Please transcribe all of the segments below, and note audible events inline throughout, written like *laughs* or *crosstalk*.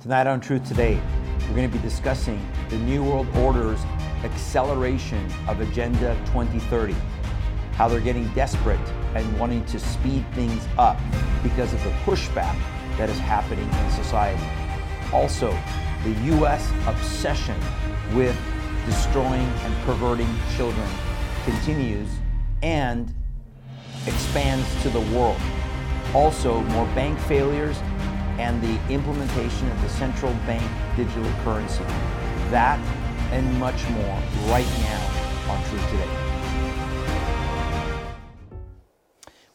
Tonight on Truth Today, we're going to be discussing the New World Order's acceleration of Agenda 2030, how they're getting desperate and wanting to speed things up because of the pushback that is happening in society. Also, the U.S. obsession with destroying and perverting children continues and expands to the world. Also, more bank failures and the implementation of the central bank digital currency. That and much more right now on Truth Today.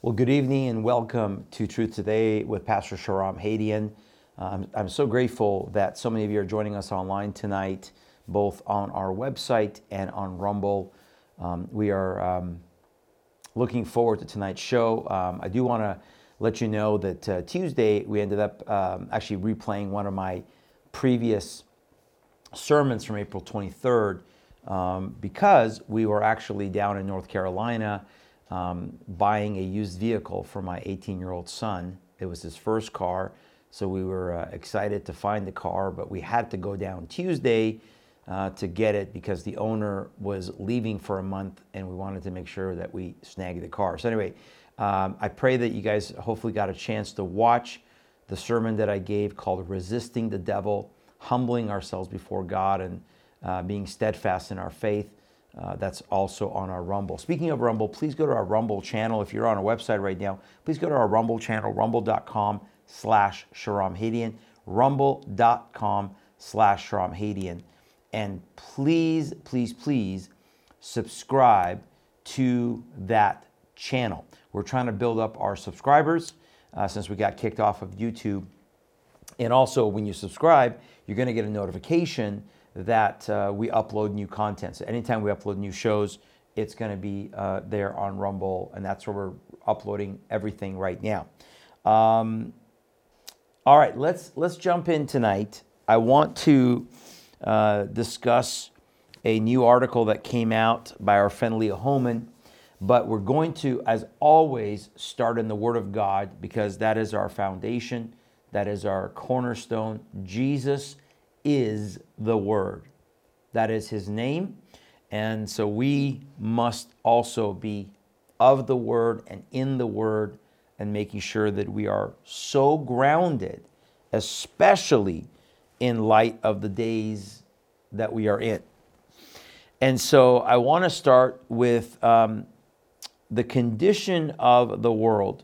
Well, good evening and welcome to Truth Today with Pastor Shahram Hadian. Um, I'm so grateful that so many of you are joining us online tonight, both on our website and on Rumble. Um, we are um, looking forward to tonight's show. Um, I do want to let you know that uh, Tuesday we ended up um, actually replaying one of my previous sermons from April 23rd um, because we were actually down in North Carolina um, buying a used vehicle for my 18 year old son. It was his first car, so we were uh, excited to find the car, but we had to go down Tuesday. Uh, to get it because the owner was leaving for a month and we wanted to make sure that we snagged the car. So, anyway, um, I pray that you guys hopefully got a chance to watch the sermon that I gave called Resisting the Devil, Humbling Ourselves Before God, and uh, Being Steadfast in Our Faith. Uh, that's also on our Rumble. Speaking of Rumble, please go to our Rumble channel. If you're on our website right now, please go to our Rumble channel, rumble.com slash Shahram Hadian, rumble.com slash Shahram Hadian. And please, please, please subscribe to that channel. We're trying to build up our subscribers uh, since we got kicked off of YouTube. And also, when you subscribe, you're going to get a notification that uh, we upload new content. So, anytime we upload new shows, it's going to be uh, there on Rumble, and that's where we're uploading everything right now. Um, all right, let's let's jump in tonight. I want to uh, discuss a new article that came out by our friend Leo Hohmann but we're going to, as always, start in the Word of God because that is our foundation, that is our cornerstone. Jesus is the Word, that is His name. And so we must also be of the Word and in the Word and making sure that we are so grounded, especially in light of the days that we are in. And so I want to start with um, the condition of the world.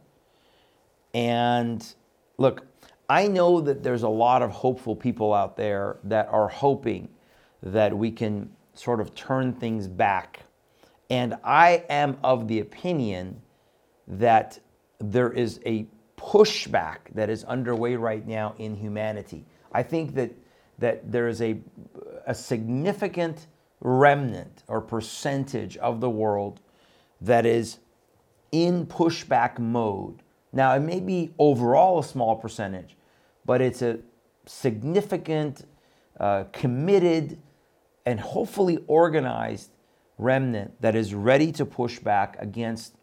And look, I know that there's a lot of hopeful people out there that are hoping that we can sort of turn things back. And I am of the opinion that there is a pushback that is underway right now in humanity. I think that that there is a, a significant remnant or percentage of the world that is in pushback mode. Now, it may be overall a small percentage, but it's a significant, uh, committed, and hopefully organized remnant that is ready to push back against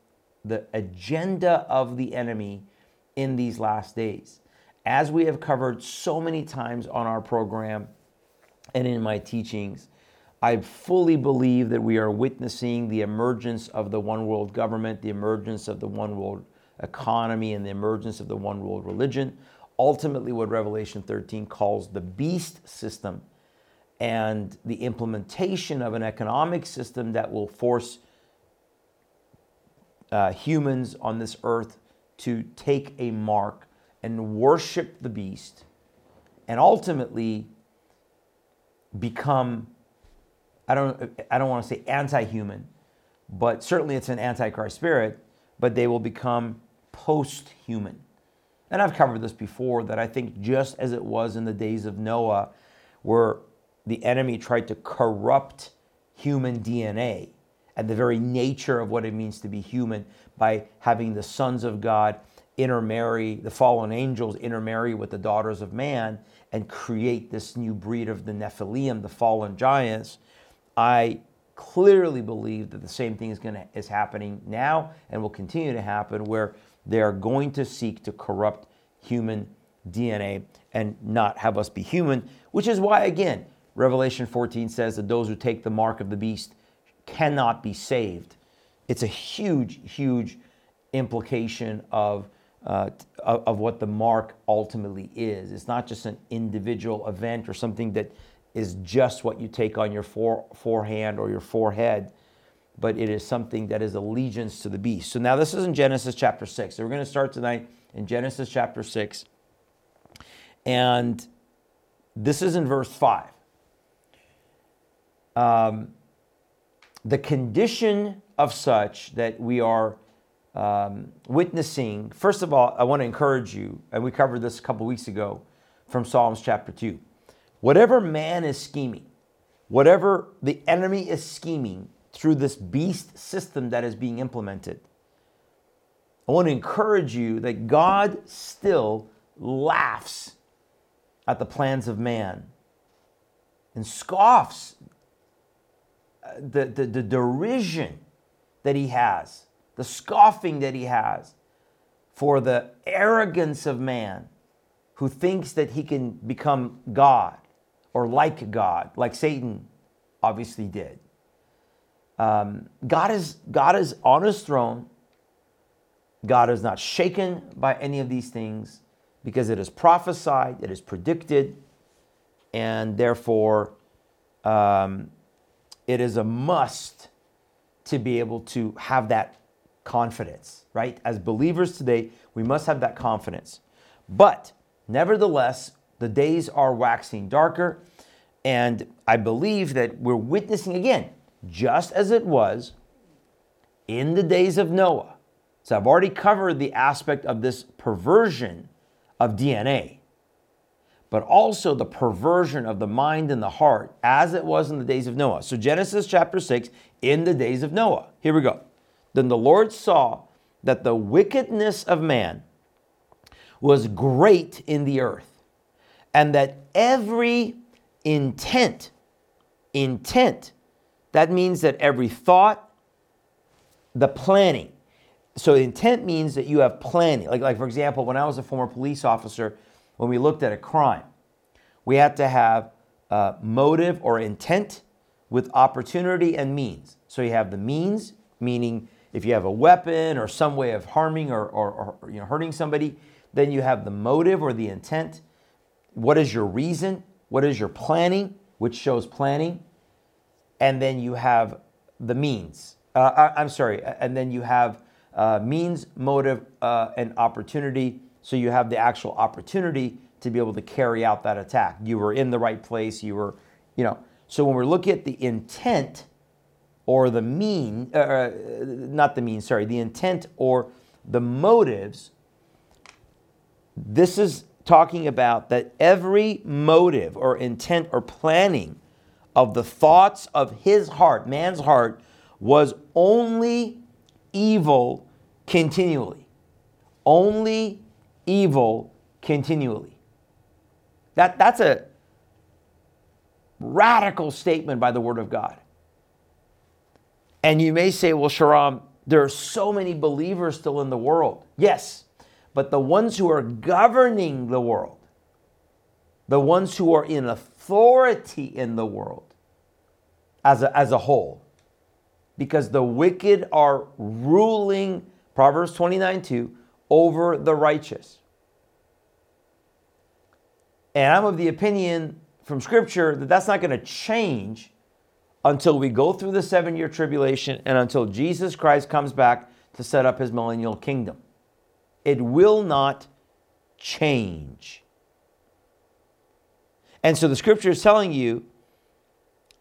the agenda of the enemy in these last days. As we have covered so many times on our program and in my teachings, I fully believe that we are witnessing the emergence of the one world government, the emergence of the one world economy, and the emergence of the one world religion. Ultimately, what Revelation 13 calls the beast system and the implementation of an economic system that will force uh, humans on this earth to take a mark and worship the beast and ultimately become I don't, I don't want to say anti human, but certainly it's an antichrist spirit, but they will become post human. And I've covered this before that I think just as it was in the days of Noah, where the enemy tried to corrupt human DNA and the very nature of what it means to be human by having the sons of God intermarry, the fallen angels intermarry with the daughters of man and create this new breed of the Nephilim, the fallen giants I clearly believe that the same thing is going to is happening now and will continue to happen where they are going to seek to corrupt human DNA and not have us be human, which is why, again, Revelation 14 says that those who take the mark of the beast cannot be saved. It's a huge, huge implication of, uh, of what the mark ultimately is. It's not just an individual event or something that is just what you take on your fore, forehand or your forehead, but it is something that is allegiance to the beast. So now this is in Genesis chapter 6. So we're going to start tonight in Genesis chapter 6. And this is in verse 5. Um, the condition of such that we are um, witnessing, first of all, I want to encourage you, and we covered this a couple weeks ago from Psalms chapter 2. Whatever man is scheming, whatever the enemy is scheming through this beast system that is being implemented, I want to encourage you that God still laughs at the plans of man and scoffs the, the, the derision that he has, the scoffing that he has for the arrogance of man who thinks that he can become God or like God, like Satan obviously did. Um, God, is, God is on his throne. God is not shaken by any of these things because it is prophesied, it is predicted, and therefore um, it is a must to be able to have that confidence, right? As believers today, we must have that confidence. But nevertheless, the days are waxing darker, and I believe that we're witnessing again, just as it was in the days of Noah. So I've already covered the aspect of this perversion of DNA, but also the perversion of the mind and the heart as it was in the days of Noah. So, Genesis chapter 6, in the days of Noah. Here we go. Then the Lord saw that the wickedness of man was great in the earth, and that every intent, intent, that means that every thought, the planning, so intent means that you have planning. Like, like for example, when I was a former police officer, when we looked at a crime, we had to have uh, motive or intent with opportunity and means. So you have the means, meaning if you have a weapon or some way of harming or, or, or you know, hurting somebody, then you have the motive or the intent. What is your reason? What is your planning, which shows planning? And then you have the means. Uh, I, am sorry. And then you have uh, means, motive, uh, and opportunity. So you have the actual opportunity to be able to carry out that attack. You were in the right place. You were, you know. So when we're looking at the intent or the mean, uh, uh not the mean, sorry, the intent or the motives, this is talking about that every motive or intent or planning of the thoughts of his heart, man's heart, was only evil continually. Only evil continually. That, that's a radical statement by the Word of God. And you may say, well, Shahram, there are so many believers still in the world. Yes, but the ones who are governing the world, the ones who are in authority in the world as a, as a whole, because the wicked are ruling Proverbs 29 2, over the righteous. And I'm of the opinion from Scripture that that's not going to change until we go through the seven year tribulation and until Jesus Christ comes back to set up his millennial kingdom. It will not change. And so the scripture is telling you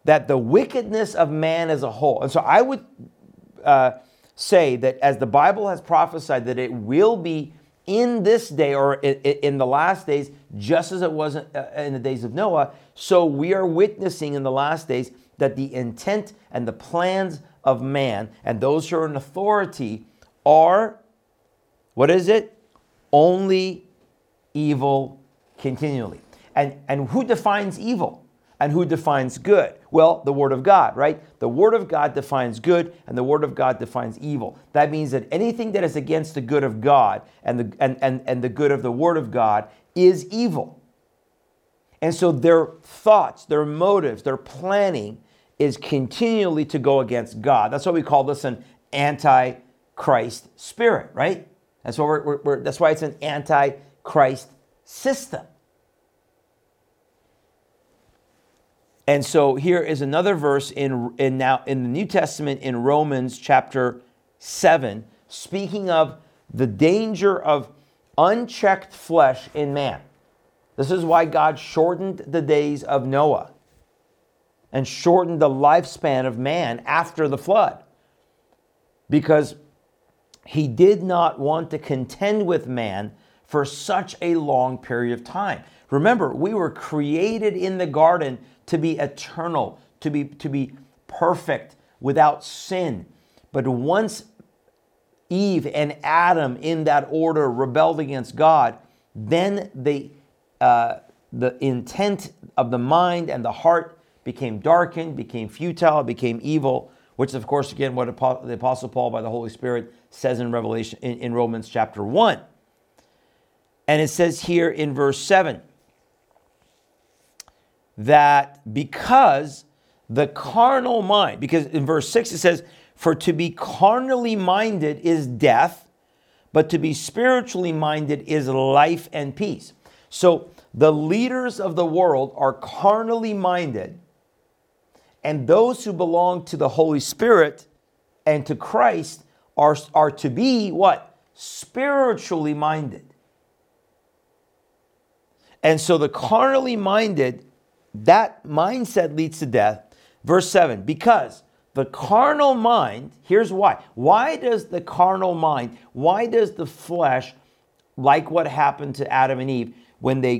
that the wickedness of man as a whole, and so I would uh, say that as the Bible has prophesied that it will be in this day or in the last days, just as it was uh, in the days of Noah, so we are witnessing in the last days that the intent and the plans of man and those who are in authority are, what is it? Only evil continually. And, and who defines evil? and who defines good? Well, the Word of God, right? The Word of God defines good, and the Word of God defines evil. That means that anything that is against the good of God and the, and, and, and the good of the Word of God is evil. And so their thoughts, their motives, their planning is continually to go against God. That's why we call this an anti-Christ spirit, right? That's why we're, we're, we're that's why it's an anti-Christ system. And so here is another verse in, in now in the New Testament in Romans chapter 7, speaking of the danger of unchecked flesh in man. This is why God shortened the days of Noah and shortened the lifespan of man after the flood. Because he did not want to contend with man for such a long period of time. Remember, we were created in the garden to be eternal, to be, to be perfect, without sin. But once Eve and Adam in that order rebelled against God, then the, uh, the intent of the mind and the heart became darkened, became futile, became evil, which is, of course, again, what the Apostle Paul by the Holy Spirit says in Revelation, in, in Romans chapter 1. And it says here in verse 7 that because the carnal mind, because in verse 6 it says, For to be carnally minded is death, but to be spiritually minded is life and peace. So the leaders of the world are carnally minded, and those who belong to the Holy Spirit and to Christ are, are to be what? Spiritually minded. And so the carnally minded that mindset leads to death. Verse 7 because the carnal mind, here's why. Why does the carnal mind, why does the flesh, like what happened to Adam and Eve when they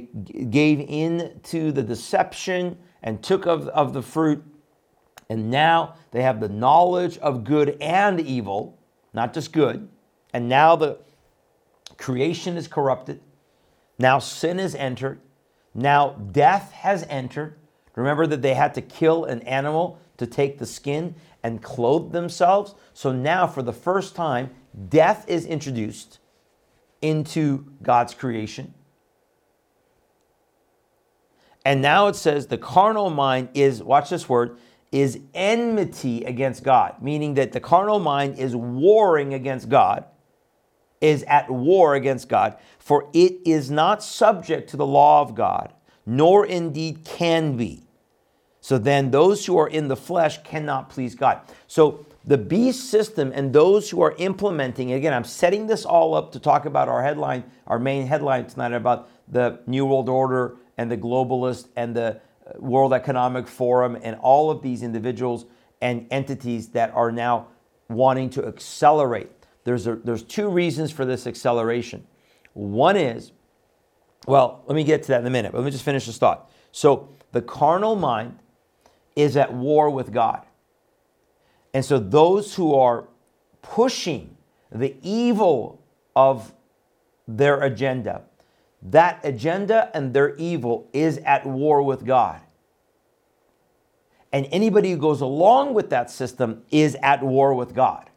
gave in to the deception and took of, of the fruit, and now they have the knowledge of good and evil, not just good, and now the creation is corrupted, now sin is entered, now death has entered. Remember that they had to kill an animal to take the skin and clothe themselves. So now, for the first time, death is introduced into God's creation. And now it says the carnal mind is, watch this word, is enmity against God, meaning that the carnal mind is warring against God is at war against God, for it is not subject to the law of God, nor indeed can be. So then those who are in the flesh cannot please God. So the beast system and those who are implementing, again, I'm setting this all up to talk about our headline, our main headline tonight about the New World Order and the globalist and the World Economic Forum and all of these individuals and entities that are now wanting to accelerate there's, a, there's two reasons for this acceleration. One is, well, let me get to that in a minute, but let me just finish this thought. So the carnal mind is at war with God. And so those who are pushing the evil of their agenda, that agenda and their evil is at war with God. And anybody who goes along with that system is at war with God.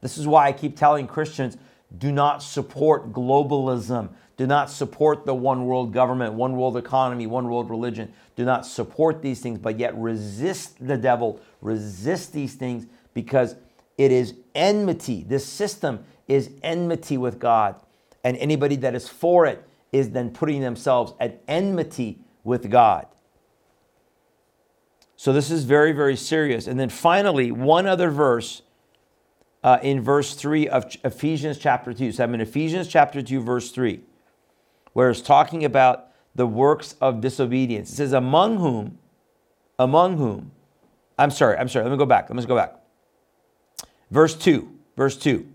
This is why I keep telling Christians do not support globalism. Do not support the one world government, one world economy, one world religion. Do not support these things, but yet resist the devil, resist these things because it is enmity. This system is enmity with God. And anybody that is for it is then putting themselves at enmity with God. So this is very, very serious. And then finally, one other verse uh, in verse 3 of Ephesians chapter 2. So I'm in Ephesians chapter 2, verse 3, where it's talking about the works of disobedience. It says, among whom, among whom, I'm sorry, I'm sorry, let me go back. Let me go back. Verse 2, verse 2.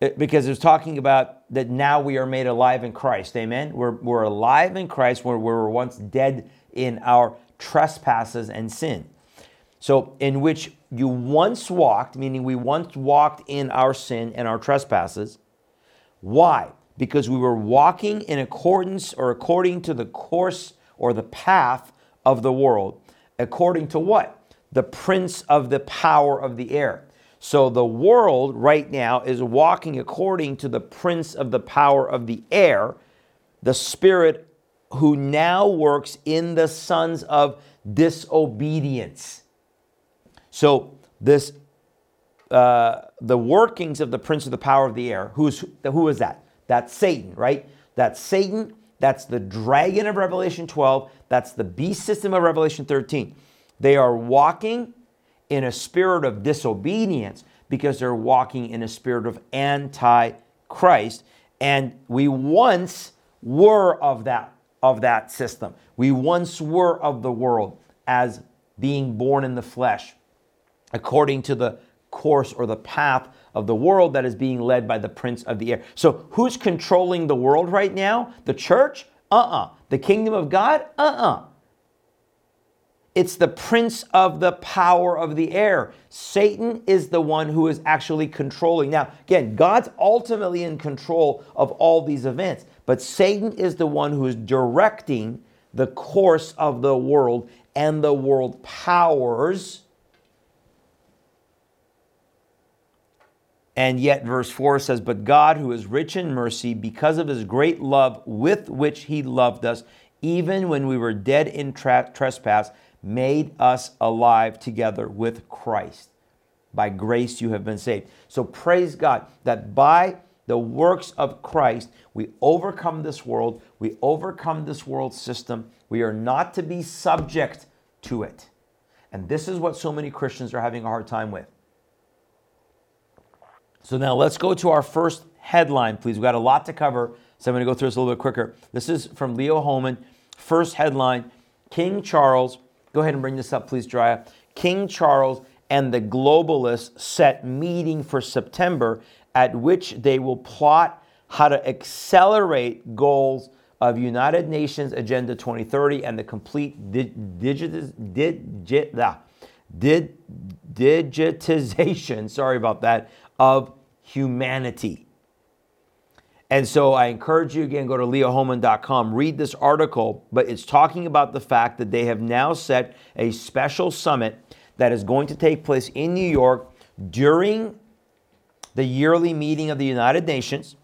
It, because it's talking about that now we are made alive in Christ. Amen. We're, we're alive in Christ where we were once dead in our trespasses and sin. So, in which you once walked, meaning we once walked in our sin and our trespasses. Why? Because we were walking in accordance or according to the course or the path of the world. According to what? The prince of the power of the air. So the world right now is walking according to the prince of the power of the air, the spirit who now works in the sons of disobedience. So this uh, the workings of the prince of the power of the air. Who's who is that? That's Satan, right? That's Satan. That's the dragon of Revelation 12. That's the beast system of Revelation 13. They are walking in a spirit of disobedience because they're walking in a spirit of anti-Christ. And we once were of that of that system. We once were of the world as being born in the flesh, according to the course or the path of the world that is being led by the prince of the air. So, who's controlling the world right now? The church? Uh uh-uh. uh The kingdom of God? Uh uh-uh. uh It's the prince of the power of the air. Satan is the one who is actually controlling. Now, again, God's ultimately in control of all these events, but Satan is the one who is directing the course of the world and the world powers And yet, verse 4 says, But God, who is rich in mercy, because of his great love with which he loved us, even when we were dead in tra- trespass, made us alive together with Christ. By grace you have been saved. So praise God that by the works of Christ, we overcome this world, we overcome this world system. We are not to be subject to it. And this is what so many Christians are having a hard time with. So now let's go to our first headline, please. We've got a lot to cover, so I'm going to go through this a little bit quicker. This is from Leo Hohmann. First headline King Charles, go ahead and bring this up, please, Drya. King Charles and the globalists set meeting for September at which they will plot how to accelerate goals of United Nations Agenda 2030 and the complete digitization, *laughs* sorry about that, of humanity. And so I encourage you again, go to leohohmann.com, read this article, but it's talking about the fact that they have now set a special summit that is going to take place in New York during the yearly meeting of the United Nations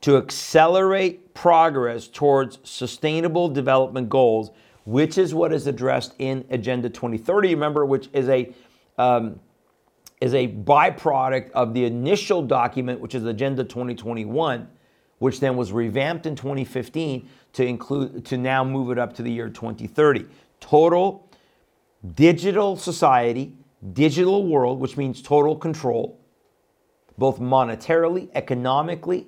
to accelerate progress towards sustainable development goals, which is what is addressed in Agenda 2030, remember, which is a um, is a byproduct of the initial document, which is Agenda 2021, which then was revamped in 2015 to include to now move it up to the year 2030. Total digital society, digital world, which means total control, both monetarily, economically,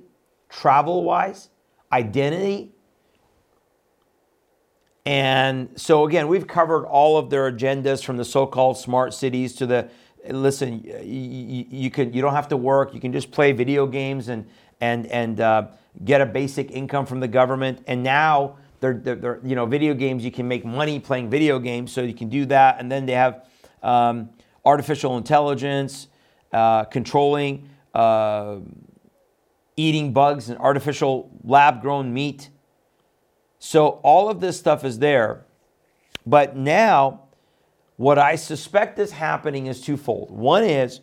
travel wise, identity. And so, again, we've covered all of their agendas from the so called smart cities to the listen, you, you, can you don't have to work. You can just play video games and and and uh, get a basic income from the government. And now they're, they're, they're, you know video games. You can make money playing video games, so you can do that. And then they have um, artificial intelligence uh, controlling uh, eating bugs and artificial lab grown meat. So all of this stuff is there, but now what I suspect is happening is twofold. One is,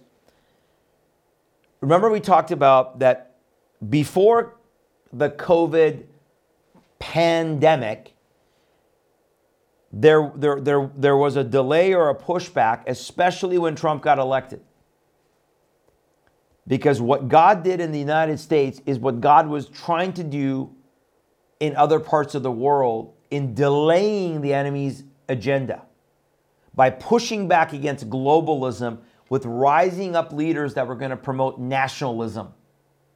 remember we talked about that before the COVID pandemic, there, there, there, there was a delay or a pushback, especially when Trump got elected. Because what God did in the United States is what God was trying to do in other parts of the world in delaying the enemy's agenda by pushing back against globalism with rising up leaders that were going to promote nationalism,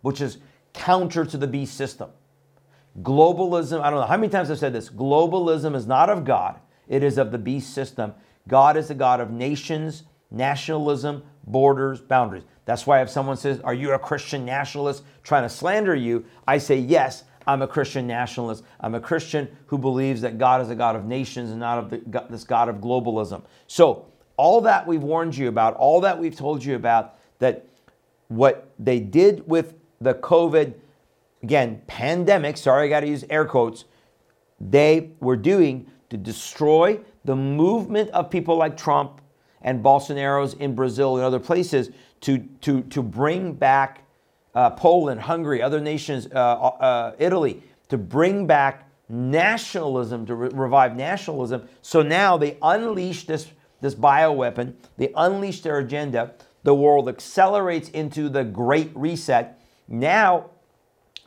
which is counter to the beast system. Globalism, I don't know how many times I've said this globalism is not of God, it is of the beast system. God is the God of nations, nationalism, borders, boundaries. That's why if someone says, Are you a Christian nationalist trying to slander you? I say, Yes, I'm a Christian nationalist. I'm a Christian who believes that God is a God of nations and not of the, this God of globalism. So, all that we've warned you about, all that we've told you about, that what they did with the COVID, again, pandemic, sorry, I got to use air quotes, they were doing to destroy the movement of people like Trump and Bolsonaro's in Brazil and other places to, to, to bring back uh, Poland, Hungary, other nations, uh, uh, Italy, to bring back nationalism, to re- revive nationalism. So now they unleash this, this bioweapon, they unleash their agenda. The world accelerates into the Great Reset. Now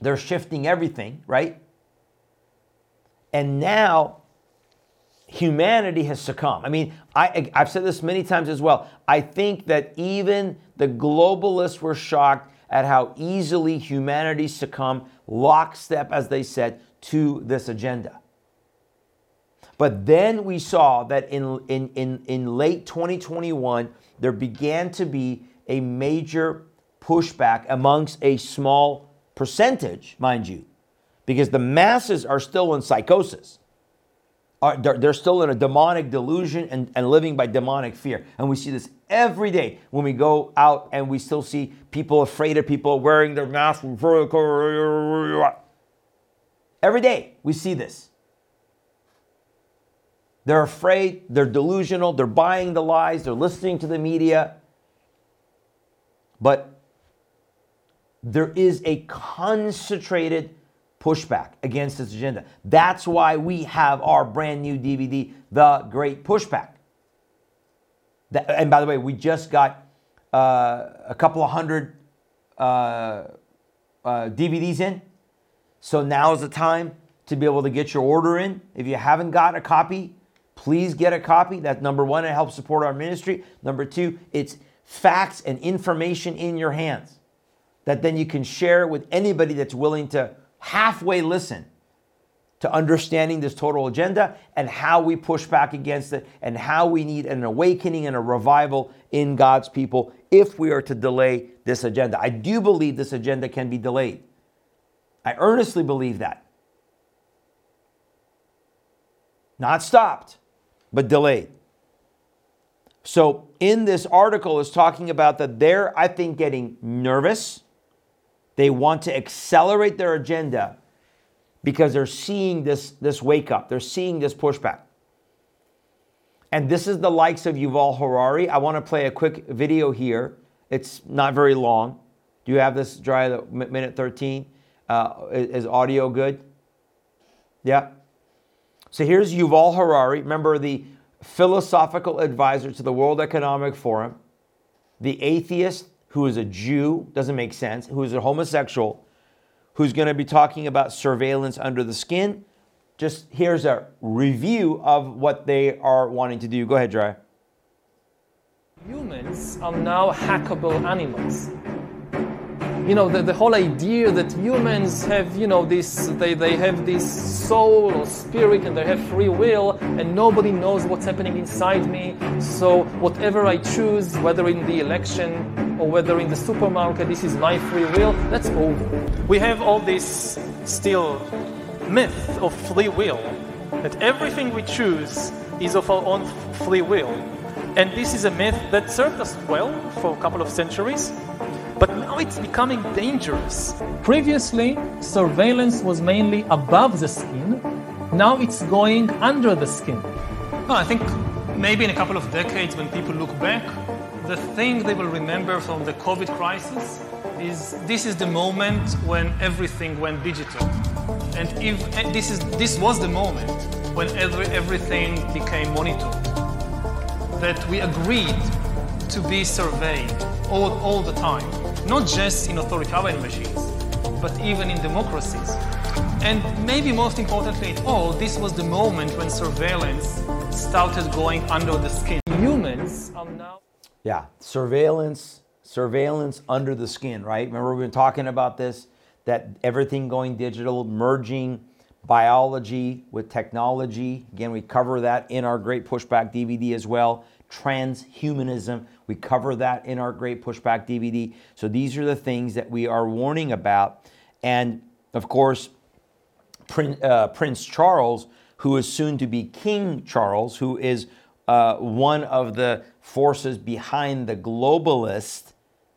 they're shifting everything, right? And now humanity has succumbed. I mean, I, I've said this many times as well. I think that even the globalists were shocked at how easily humanity succumbed, lockstep, as they said, to this agenda. But then we saw that in, in, in, in late 2021, there began to be a major pushback amongst a small percentage, mind you, because the masses are still in psychosis. They're, they're still in a demonic delusion and, and living by demonic fear. And we see this every day when we go out and we still see people afraid of people wearing their masks. Every day we see this. They're afraid, they're delusional, they're buying the lies, they're listening to the media. But there is a concentrated pushback against this agenda. That's why we have our brand new DVD, The Great Pushback. That, and by the way, we just got uh, a couple of hundred uh, uh, DVDs in. So now is the time to be able to get your order in. If you haven't got a copy, please get a copy. That's number one, it helps support our ministry. Number two, it's facts and information in your hands that then you can share with anybody that's willing to halfway listen to understanding this total agenda and how we push back against it and how we need an awakening and a revival in God's people if we are to delay this agenda. I do believe this agenda can be delayed. I earnestly believe that. Not stopped, but delayed. So, in this article, is talking about that they're, I think, getting nervous. They want to accelerate their agenda because they're seeing this, this wake up, they're seeing this pushback. And this is the likes of Yuval Harari. I want to play a quick video here. It's not very long. Do you have this dry minute 13? Uh, is audio good? Yeah. So here's Yuval Harari. Remember the philosophical advisor to the World Economic Forum, the atheist who is a Jew, doesn't make sense, who is a homosexual, who's going to be talking about surveillance under the skin. Just here's a review of what they are wanting to do. Go ahead, Dry. Humans are now hackable animals you know, the, the whole idea that humans have, you know, this, they, they have this soul or spirit and they have free will and nobody knows what's happening inside me. So whatever I choose, whether in the election or whether in the supermarket, this is my free will, that's over. We have all this still myth of free will, that everything we choose is of our own free will. And this is a myth that served us well for a couple of centuries, but now it's becoming dangerous. Previously, surveillance was mainly above the skin. Now it's going under the skin. I think maybe in a couple of decades, when people look back, the thing they will remember from the COVID crisis is this is the moment when everything went digital. And if and this is this was the moment when every, everything became monitored. That we agreed to be surveyed all, all the time not just in authoritarian regimes, but even in democracies. And maybe most importantly at all, this was the moment when surveillance started going under the skin. Humans are now. Yeah, surveillance, surveillance under the skin, right? Remember, we've been talking about this that everything going digital, merging biology with technology. Again, we cover that in our great pushback DVD as well. Transhumanism, we cover that in our Great Pushback DVD. So these are the things that we are warning about. And of course, Prince, uh, Prince Charles, who is soon to be King Charles, who is uh, one of the forces behind the globalist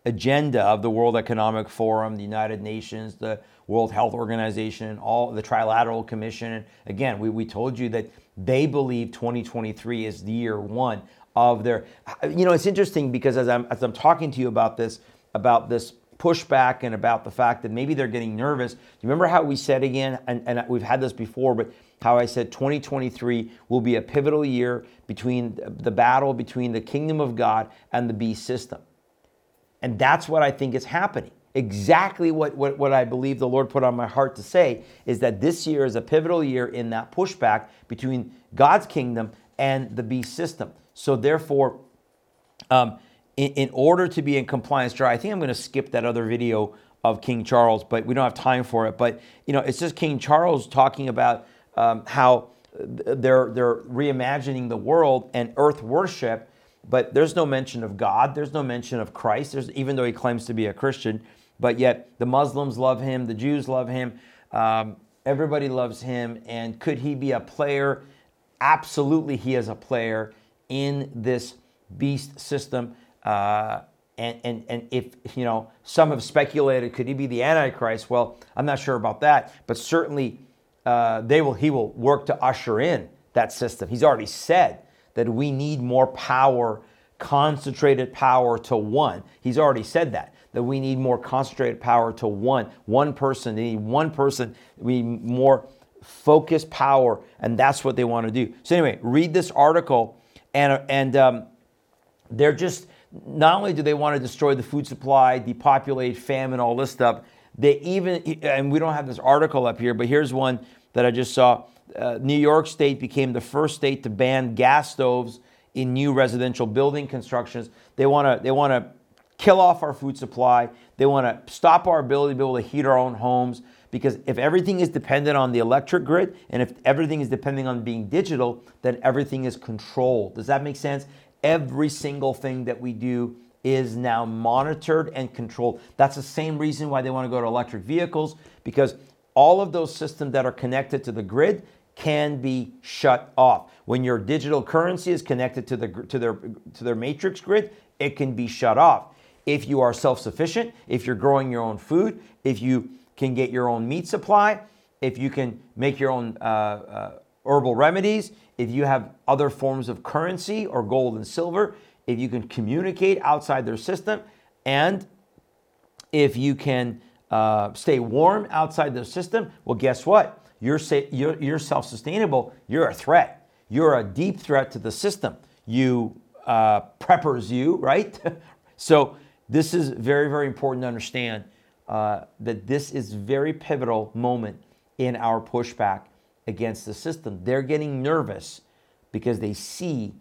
agenda of the World Economic Forum, the United Nations, the World Health Organization, all the Trilateral Commission. Again, we, we told you that they believe 2023 is the year one of their you know it's interesting because as I'm as I'm talking to you about this about this pushback and about the fact that maybe they're getting nervous. Do you remember how we said again, and, and we've had this before, but how I said 2023 will be a pivotal year between the battle between the kingdom of God and the beast system. And that's what I think is happening. Exactly what, what, what I believe the Lord put on my heart to say is that this year is a pivotal year in that pushback between God's kingdom and the beast system. So, therefore, um, in, in, order to be in compliance, I think I'm going to skip that other video of King Charles, but we don't have time for it. But you know, it's just King Charles talking about um, how they're they're reimagining the world and earth worship, but there's no mention of God. There's no mention of Christ. There's even though he claims to be a Christian, but yet the Muslims love him, the Jews love him, um, everybody loves him. And could he be a player? Absolutely, he is a player in this beast system. Uh, and, and, and if, you know, some have speculated, could he be the Antichrist? Well, I'm not sure about that, but certainly uh, they will, he will work to usher in that system. He's already said that we need more power, concentrated power to one. He's already said that, that we need more concentrated power to one. One person, they need one person, we need more focused power, and that's what they want to do. So, anyway, read this article, and, and um, they're just, not only do they want to destroy the food supply, depopulate, famine, all this stuff, they even, and we don't have this article up here, but here's one that I just saw. Uh, New York State became the first state to ban gas stoves in new residential building constructions. They want to they want to kill off our food supply. They want to stop our ability to be able to heat our own homes because if everything is dependent on the electric grid and if everything is depending on being digital, then everything is controlled. Does that make sense? Every single thing that we do is now monitored and controlled. That's the same reason why they want to go to electric vehicles because all of those systems that are connected to the grid can be shut off. When your digital currency is connected to the to their to their matrix grid, it can be shut off. If you are self-sufficient, if you're growing your own food, if you can get your own meat supply, if you can make your own uh, uh, herbal remedies, if you have other forms of currency or gold and silver, if you can communicate outside their system, and if you can uh, stay warm outside the system, well, guess what? You're, say, you're, you're self sustainable. You're a threat. You're a deep threat to the system. You uh, preppers you, right? *laughs* so, this is very, very important to understand uh, that this is very pivotal moment in our pushback against the system. They're getting nervous because they see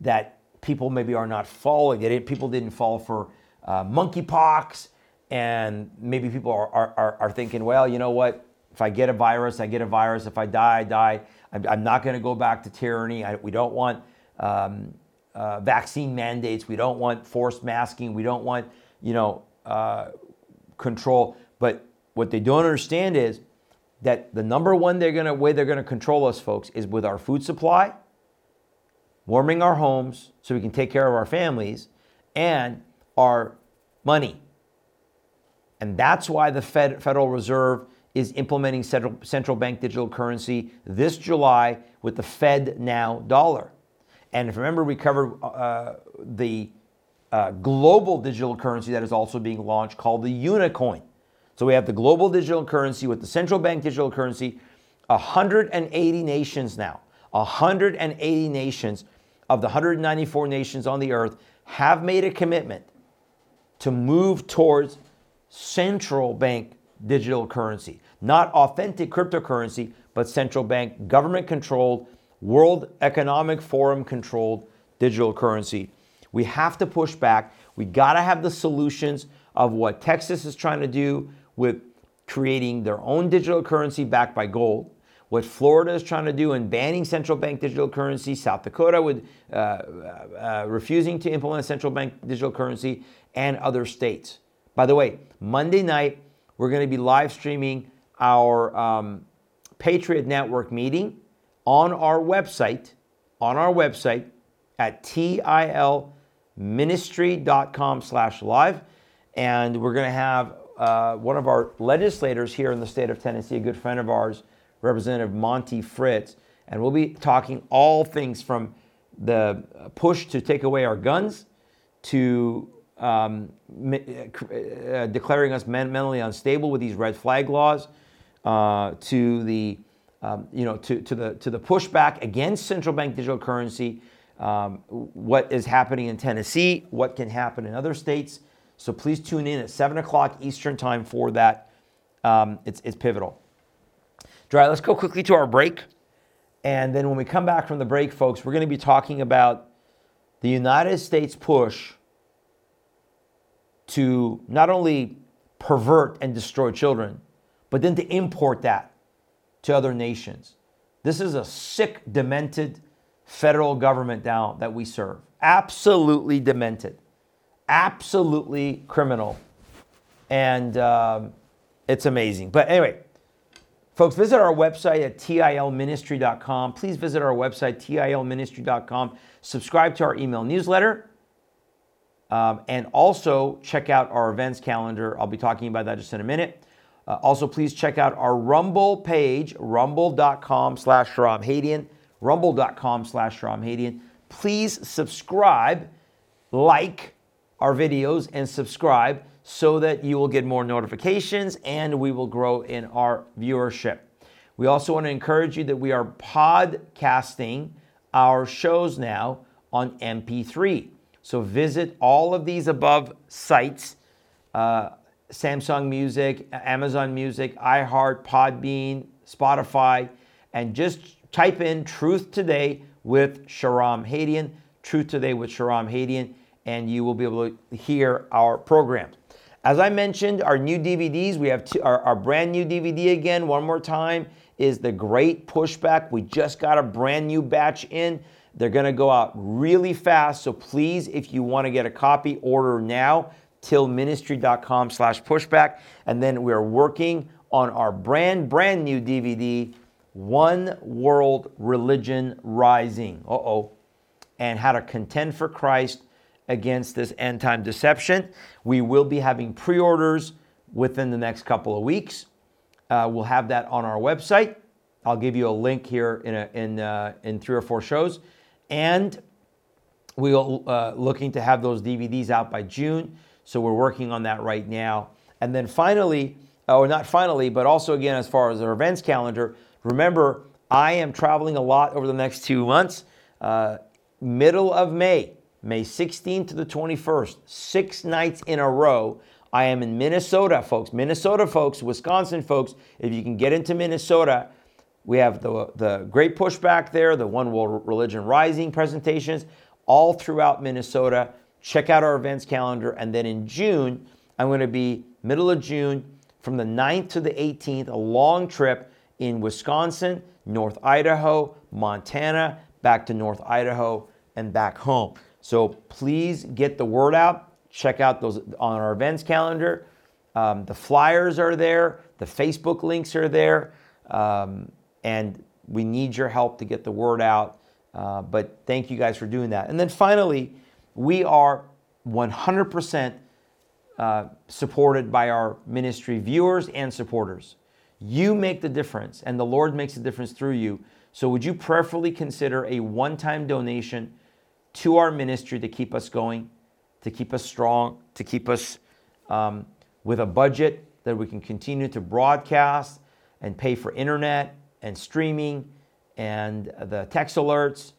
that people maybe are not falling. They didn't, people didn't fall for uh, monkeypox, and maybe people are, are, are thinking, well, you know what? If I get a virus, I get a virus. If I die, I die. I'm, I'm not going to go back to tyranny. I, we don't want um, uh, vaccine mandates. We don't want forced masking. We don't want, you know, uh, control. But what they don't understand is that the number one they're gonna way they're gonna control us, folks, is with our food supply warming our homes so we can take care of our families, and our money. And that's why the Fed, Federal Reserve is implementing central, central bank digital currency this July with the FedNow dollar. And if remember, we covered uh, the uh, global digital currency that is also being launched called the Unicoin. So we have the global digital currency with the central bank digital currency, 180 nations now, 180 nations of the 194 nations on the earth have made a commitment to move towards central bank digital currency, not authentic cryptocurrency, but central bank government controlled, World Economic Forum controlled digital currency. We have to push back. We got to have the solutions of what Texas is trying to do with creating their own digital currency backed by gold what Florida is trying to do in banning central bank digital currency, South Dakota with uh, uh, uh, refusing to implement central bank digital currency, and other states. By the way, Monday night, we're going to be live streaming our um, Patriot Network meeting on our website, on our website at tilministry.com slash live. And we're going to have uh, one of our legislators here in the state of Tennessee, a good friend of ours, Representative Monty Fritts, and we'll be talking all things from the push to take away our guns to um, uh, declaring us mentally unstable with these red flag laws, uh, to the um, you know to, to the to the pushback against central bank digital currency, um, what is happening in Tennessee, what can happen in other states. So please tune in at seven o'clock Eastern time for that. Um, it's, it's pivotal. Dry. Let's go quickly to our break, and then when we come back from the break, folks, we're going to be talking about the United States push to not only pervert and destroy children, but then to import that to other nations. This is a sick, demented federal government now that we serve. Absolutely demented, absolutely criminal. And um, it's amazing. But anyway, folks, visit our website at tilministry.com. Please visit our website, tilministry.com. Subscribe to our email newsletter. Um, and also check out our events calendar. I'll be talking about that just in a minute. Uh, also, please check out our Rumble page, rumble.com slash Shahram Hadian, rumble.com slash Shahram Hadian. Please subscribe, like our videos, and subscribe so that you will get more notifications and we will grow in our viewership. We also want to encourage you that we are podcasting our shows now on MP3. So visit all of these above sites uh, Samsung Music, Amazon Music, iHeart, Podbean, Spotify, and just type in Truth Today with Shahram Hadian, Truth Today with Shahram Hadian, and you will be able to hear our program. As I mentioned, our new DVDs, we have two, our, our brand new DVD again, one more time, is The Great Pushback. We just got a brand new batch in. They're going to go out really fast. So please, if you want to get a copy, order now, tilministry.com slash pushback. And then we're working on our brand, brand new DVD, One World Religion Rising. Uh oh. And how to contend for Christ against this end time deception. We will be having pre orders within the next couple of weeks. Uh, we'll have that on our website. I'll give you a link here in, a, in, uh, in three or four shows. And we are uh, looking to have those DVDs out by June. So we're working on that right now. And then finally, uh, or not finally, but also again, as far as our events calendar, remember, I am traveling a lot over the next two months. Uh, middle of May, May 16th to the 21st, six nights in a row. I am in Minnesota, folks. Minnesota, folks, Wisconsin, folks. If you can get into Minnesota, we have the, the Great Pushback there, the One World Religion Rising presentations, all throughout Minnesota. Check out our events calendar. And then in June, I'm going to be middle of June from the 9th to the 18th, a long trip in Wisconsin, North Idaho, Montana, back to North Idaho, and back home. So please get the word out. Check out those on our events calendar. Um, the flyers are there, the Facebook links are there. Um, and we need your help to get the word out. Uh, but thank you guys for doing that. And then finally, we are 100% uh, supported by our ministry viewers and supporters. You make the difference, and the Lord makes the difference through you. So, would you prayerfully consider a one time donation to our ministry to keep us going, to keep us strong, to keep us um, with a budget that we can continue to broadcast and pay for internet and streaming and the text alerts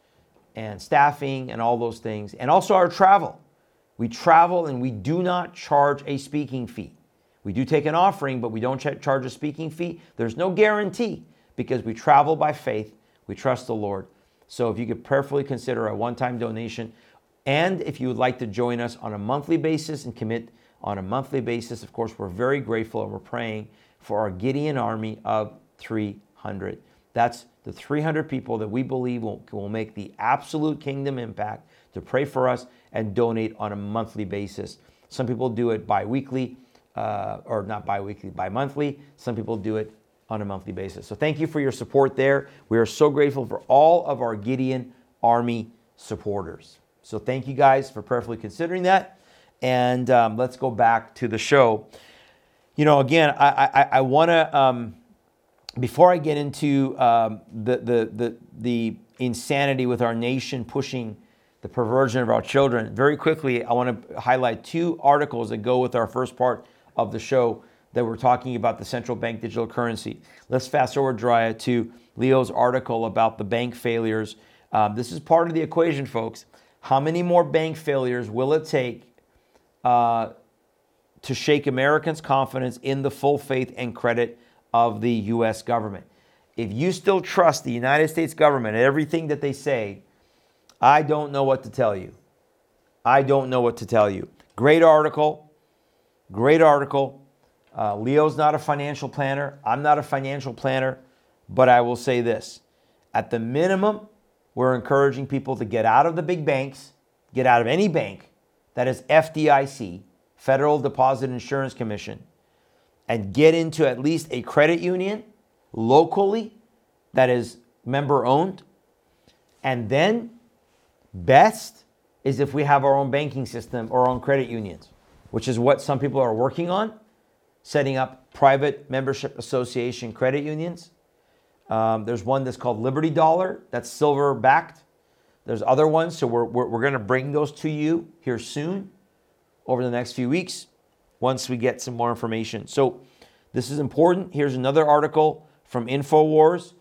and staffing and all those things, and also our travel. We travel and we do not charge a speaking fee. We do take an offering, but we don't charge a speaking fee. There's no guarantee because we travel by faith. We trust the Lord. So if you could prayerfully consider a one time donation, and if you would like to join us on a monthly basis and commit on a monthly basis, of course, we're very grateful and we're praying for our Gideon army of 300. That's the 300 people that we believe will, will make the absolute kingdom impact to pray for us and donate on a monthly basis. Some people do it bi weekly, uh, or not bi weekly, bi monthly. Some people do it on a monthly basis. So thank you for your support there. We are so grateful for all of our Gideon Army supporters. So thank you guys for prayerfully considering that. And um, let's go back to the show. You know, again, I, I, I want to. Um, before I get into um, the, the, the, the insanity with our nation pushing the perversion of our children. Very quickly, I want to highlight two articles that go with our first part of the show that we're talking about the central bank digital currency. Let's fast forward, Drya, to Leo's article about the bank failures. Um, this is part of the equation, folks. How many more bank failures will it take uh, to shake Americans' confidence in the full faith and credit of the U.S. government? If you still trust the United States government and everything that they say, I don't know what to tell you. I don't know what to tell you. Great article. Great article. Uh, Leo's not a financial planner. I'm not a financial planner. But I will say this at the minimum, we're encouraging people to get out of the big banks, get out of any bank that is FDIC, Federal Deposit Insurance Commission, and get into at least a credit union locally that is member owned. And then Best is if we have our own banking system or our own credit unions, which is what some people are working on, setting up private membership association credit unions. Um, there's one that's called Liberty Dollar, that's silver backed. There's other ones, so we're, we're, we're going to bring those to you here soon over the next few weeks once we get some more information. So, this is important. Here's another article from InfoWars.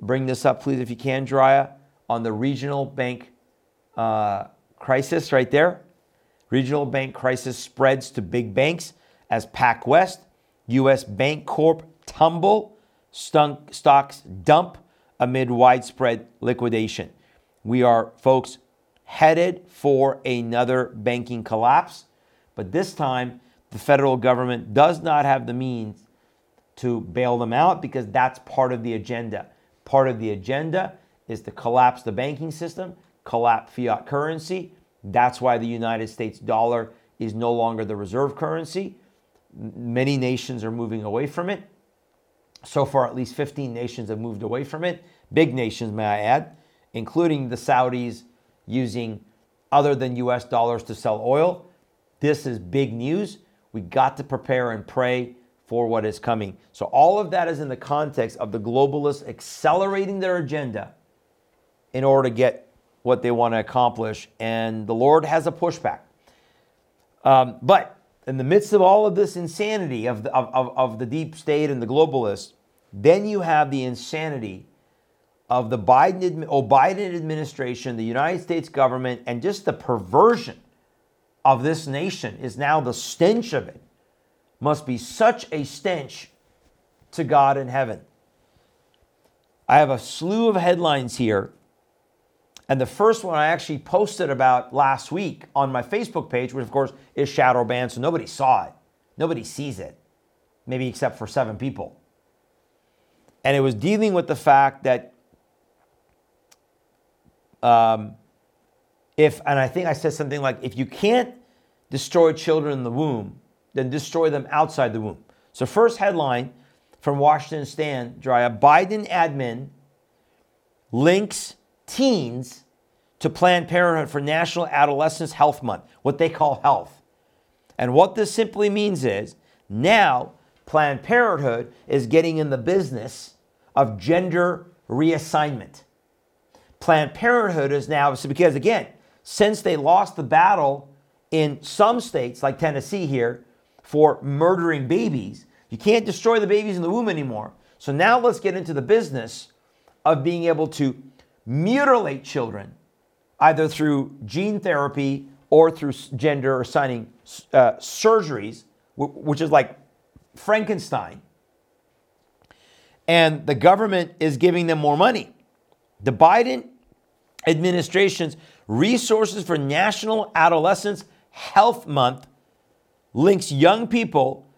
Bring this up, please, if you can, Drya, on the regional bank uh, crisis right there. Regional bank crisis spreads to big banks as PacWest, US Bancorp tumble, stunk, stocks dump amid widespread liquidation. We are, folks, headed for another banking collapse, but this time the federal government does not have the means to bail them out because that's part of the agenda. Part of the agenda is to collapse the banking system collapse fiat currency. That's why the United States dollar is no longer the reserve currency. Many nations are moving away from it. So far, at least 15 nations have moved away from it. Big nations, may I add, including the Saudis using other than US dollars to sell oil. This is big news. We got to prepare and pray for what is coming. So, all of that is in the context of the globalists accelerating their agenda in order to get what they want to accomplish. And the Lord has a pushback. Um, but in the midst of all of this insanity of the, of, of the deep state and the globalists, then you have the insanity of the Biden, Biden administration, the United States government, and just the perversion of this nation is now the stench of it must be such a stench to God in heaven. I have a slew of headlines here and the first one I actually posted about last week on my Facebook page, which of course is shadow banned, so nobody saw it. Nobody sees it, maybe except for seven people. And it was dealing with the fact that um, if, and I think I said something like, if you can't destroy children in the womb, then destroy them outside the womb. So, first headline from Washington Stand, Drya Biden admin links teens to Planned Parenthood for National Adolescents Health Month, what they call health. And what this simply means is now Planned Parenthood is getting in the business of gender reassignment. Planned Parenthood is now, because again, since they lost the battle in some states like Tennessee here for murdering babies, you can't destroy the babies in the womb anymore. So now let's get into the business of being able to mutilate children either through gene therapy or through gender assigning uh, surgeries, which is like Frankenstein. And the government is giving them more money. The Biden administration's Resources for National Adolescents Health Month links young people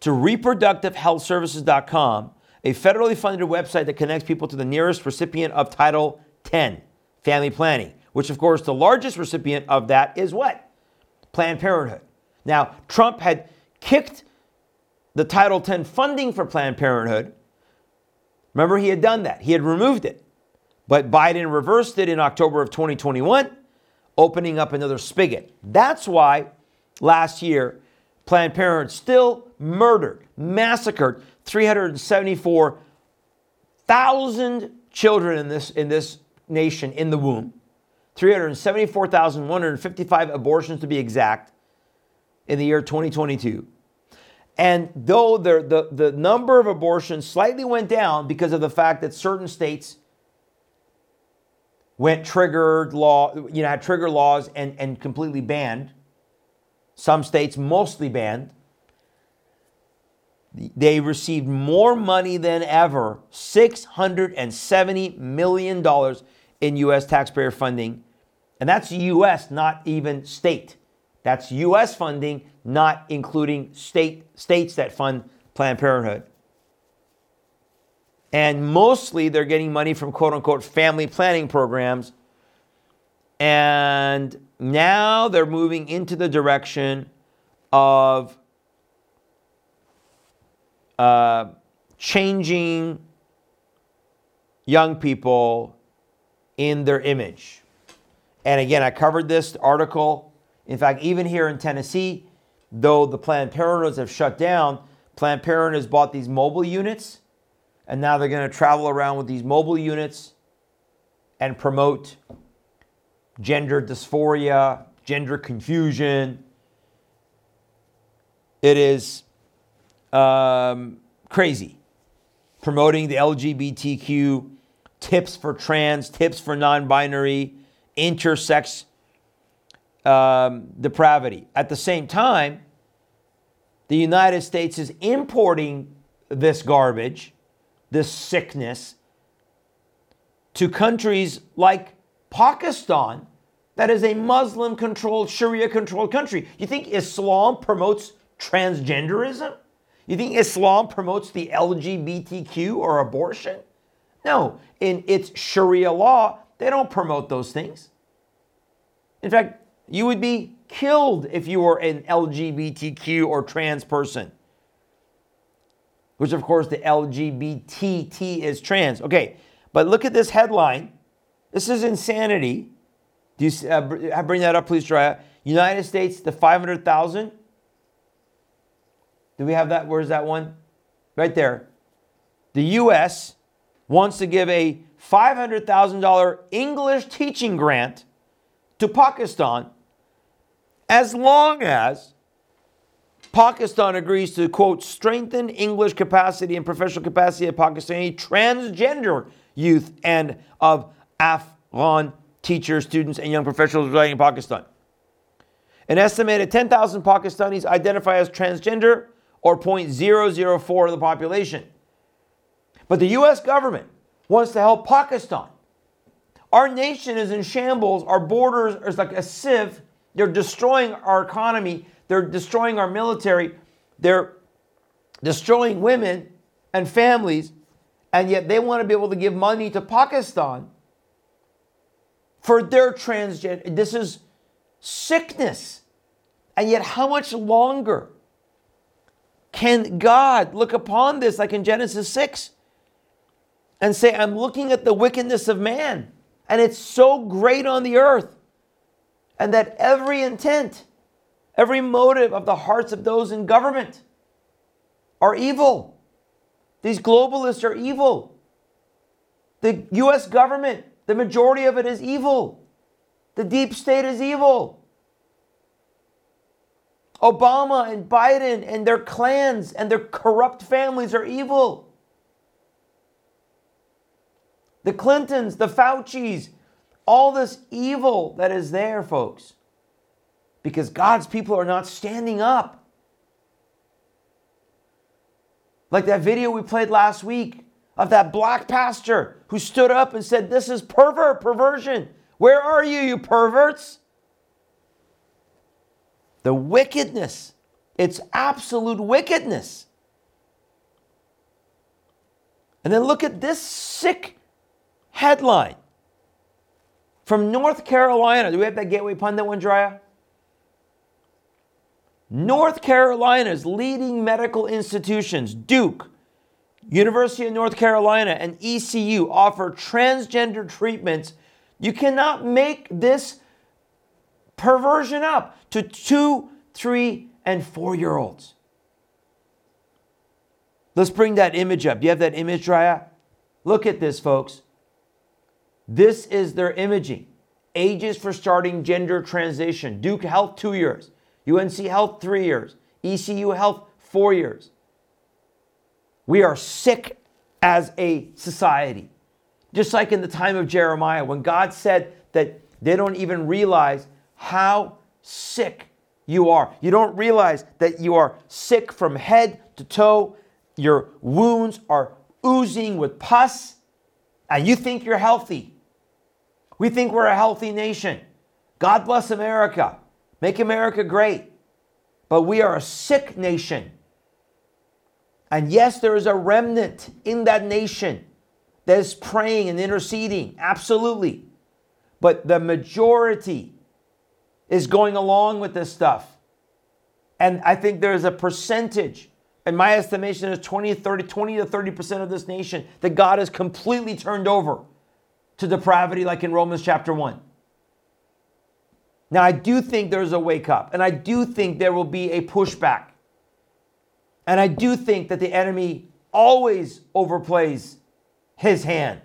to reproductivehealthservices.com a federally funded website that connects people to the nearest recipient of Title 10, family planning, which, of course, the largest recipient of that is what? Planned Parenthood. Now, Trump had kicked the Title 10 funding for Planned Parenthood. Remember, he had done that, he had removed it. But Biden reversed it in October of 2021, opening up another spigot. That's why last year, Planned Parenthood still murdered, massacred 374,000 children in this, in this nation in the womb. 374,155 abortions to be exact in the year 2022. And though the, the, the number of abortions slightly went down because of the fact that certain states went triggered law, you know, had trigger laws and, and completely banned. Some states mostly banned. They received more money than ever $670 million in US taxpayer funding. And that's US, not even state. That's US funding, not including state states that fund Planned Parenthood. And mostly they're getting money from quote unquote family planning programs. And now they're moving into the direction of uh, changing young people in their image. And again, I covered this article. In fact, even here in Tennessee, though the Planned Parenthoods have shut down, Planned Parenthood has bought these mobile units, and now they're going to travel around with these mobile units and promote gender dysphoria, gender confusion. It is um, crazy. Promoting the LGBTQ, tips for trans, tips for non binary, intersex um, depravity. At the same time, the United States is importing this garbage, this sickness, to countries like Pakistan, that is a Muslim controlled, Sharia controlled country. You think Islam promotes transgenderism? You think Islam promotes the LGBTQ or abortion? No, in its Sharia law, they don't promote those things. In fact, you would be killed if you were an LGBTQ or trans person. Which, of course, the LGBT is trans. Okay, but look at this headline. This is insanity. Do you uh, bring that up, please, Drea? United States, the 500,000 do we have that? Where's that one? Right there. The U.S. wants to give a $500,000 English teaching grant to Pakistan as long as Pakistan agrees to, quote, strengthen English capacity and professional capacity of Pakistani transgender youth and of Afghan teachers, students, and young professionals residing in Pakistan. An estimated 10,000 Pakistanis identify as transgender or 0.004 of the population. But the US government wants to help Pakistan. Our nation is in shambles. Our borders are like a sieve. They're destroying our economy. They're destroying our military. They're destroying women and families. And yet they want to be able to give money to Pakistan for their transgender. This is sickness. And yet, how much longer can God look upon this, like in Genesis 6, and say, I'm looking at the wickedness of man, and it's so great on the earth, and that every intent, every motive of the hearts of those in government are evil. These globalists are evil. The US government, the majority of it is evil. The deep state is evil. Obama and Biden and their clans and their corrupt families are evil. The Clintons, the Faucis, all this evil that is there, folks, because God's people are not standing up. Like that video we played last week of that black pastor who stood up and said, This is pervert, perversion. Where are you, you perverts? The wickedness. It's absolute wickedness. And then look at this sick headline from North Carolina. Do we have that Gateway Pundit one, Drea? North Carolina's leading medical institutions, Duke, University of North Carolina, and ECU, offer transgender treatments. You cannot make this perversion up to two, three, and four year olds. Let's bring that image up. You have that image, Raya? Look at this, folks. This is their imaging. ages for starting gender transition Duke Health, two years, UNC Health, three years, ECU Health, four years. We are sick as a society. Just like in the time of Jeremiah, when God said that they don't even realize how sick you are. You don't realize that you are sick from head to toe. Your wounds are oozing with pus, and you think you're healthy. We think we're a healthy nation. God bless America. Make America great. But we are a sick nation. And yes, there is a remnant in that nation that is praying and interceding. Absolutely. But the majority is going along with this stuff. And I think there's a percentage, in my estimation, is 20 to 30, 20 to 30% of this nation that God has completely turned over to depravity, like in Romans chapter 1. Now, I do think there's a wake up, and I do think there will be a pushback. And I do think that the enemy always overplays his hand.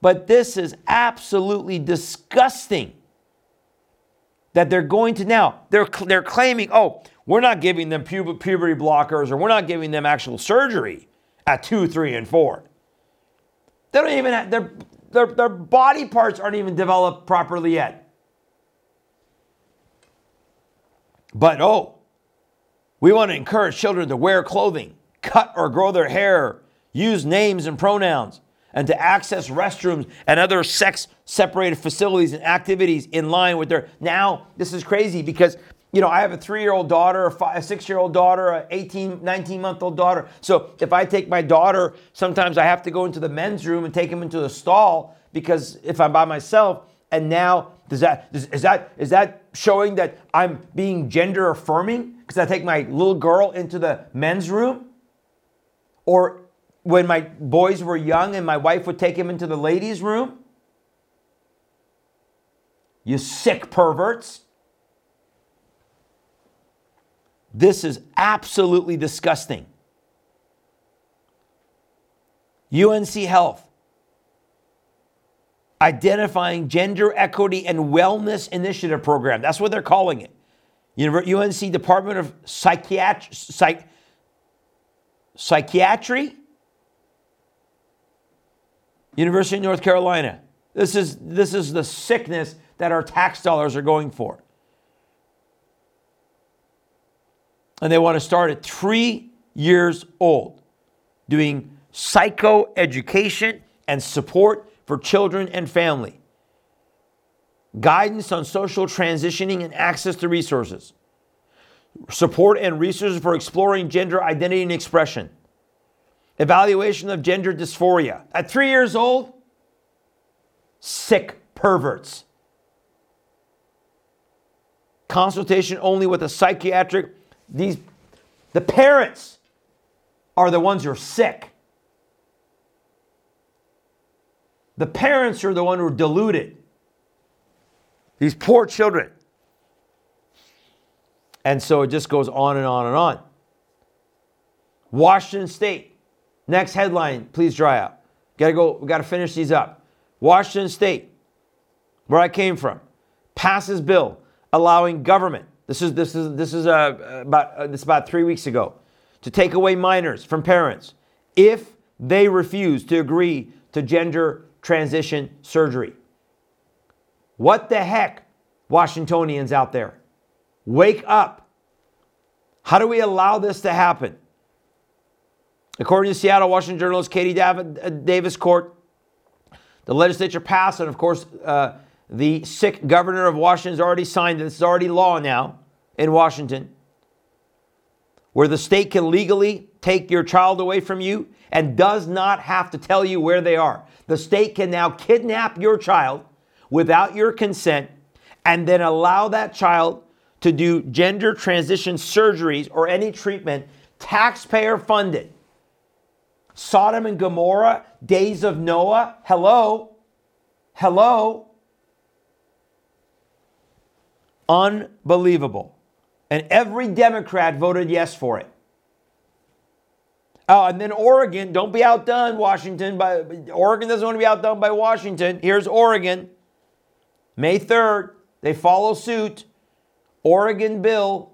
But this is absolutely disgusting that they're going to now, they're, they're claiming, oh, we're not giving them pu- puberty blockers or we're not giving them actual surgery at two, three, and four. They don't even have, their, their, their body parts aren't even developed properly yet. But oh, we want to encourage children to wear clothing, cut or grow their hair, use names and pronouns and to access restrooms and other sex separated facilities and activities in line with their. Now, this is crazy because, you know, I have a three year old daughter, a, a six year old daughter, a 18, 19 month old daughter. So if I take my daughter, sometimes I have to go into the men's room and take him into the stall because if I'm by myself, and now does that is, is that is that showing that I'm being gender affirming because I take my little girl into the men's room? Or when my boys were young and my wife would take him into the ladies' room? You sick perverts. This is absolutely disgusting. UNC Health identifying gender equity and wellness initiative program. That's what they're calling it. UNC Department of Psychiatry, Psych, Psychiatry University of North Carolina. This is, this is the sickness that our tax dollars are going for. And they want to start at three years old, doing psychoeducation and support for children and family, guidance on social transitioning and access to resources, support and resources for exploring gender identity and expression evaluation of gender dysphoria. At three years old, sick perverts. Consultation only with a psychiatric. These, the parents are the ones who are sick. The parents are the one who are deluded. These poor children. And so it just goes on and on and on. Washington State, Next headline, please dry out. Gotta go, we gotta finish these up. Washington State, where I came from, passes bill allowing government. This is this is this is uh, about uh, this about three weeks ago, to take away minors from parents if they refuse to agree to gender transition surgery. What the heck, Washingtonians out there? Wake up. How do we allow this to happen? According to Seattle Washington journalist Katie uh, Daviscourt, the legislature passed, and of course, uh, the sick governor of Washington has already signed. This is already law now in Washington, where the state can legally take your child away from you and does not have to tell you where they are. The state can now kidnap your child without your consent and then allow that child to do gender transition surgeries or any treatment taxpayer funded Sodom and Gomorrah, days of Noah. Hello? Hello? Unbelievable. And every Democrat voted yes for it. Oh, and then Oregon, don't be outdone, Washington. By Oregon doesn't want to be outdone by Washington. Here's Oregon. May 3rd, they follow suit. Oregon bill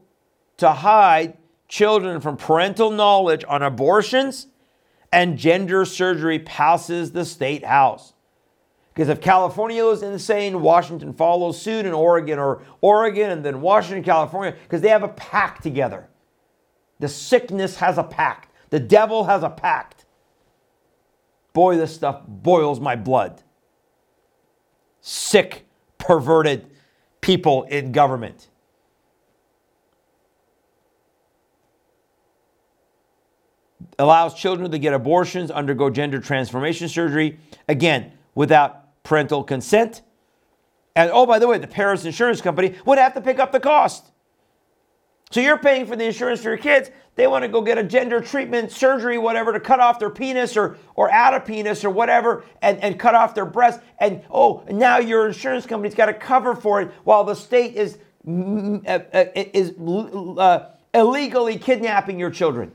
to hide children from parental knowledge on abortions and gender surgery passes the state house. Because if California is insane, Washington follows suit in Oregon, or Oregon and then Washington, California, because they have a pact together. The sickness has a pact, the devil has a pact. Boy, this stuff boils my blood. Sick, perverted people in government. allows children to get abortions, undergo gender transformation surgery, again, without parental consent. And oh, by the way, the parents' insurance company would have to pick up the cost. So you're paying for the insurance for your kids. They want to go get a gender treatment, surgery, whatever, to cut off their penis or, or add a penis or whatever and, and cut off their breast. And oh, now your insurance company's got to cover for it while the state is, mm, uh, uh, is uh, illegally kidnapping your children.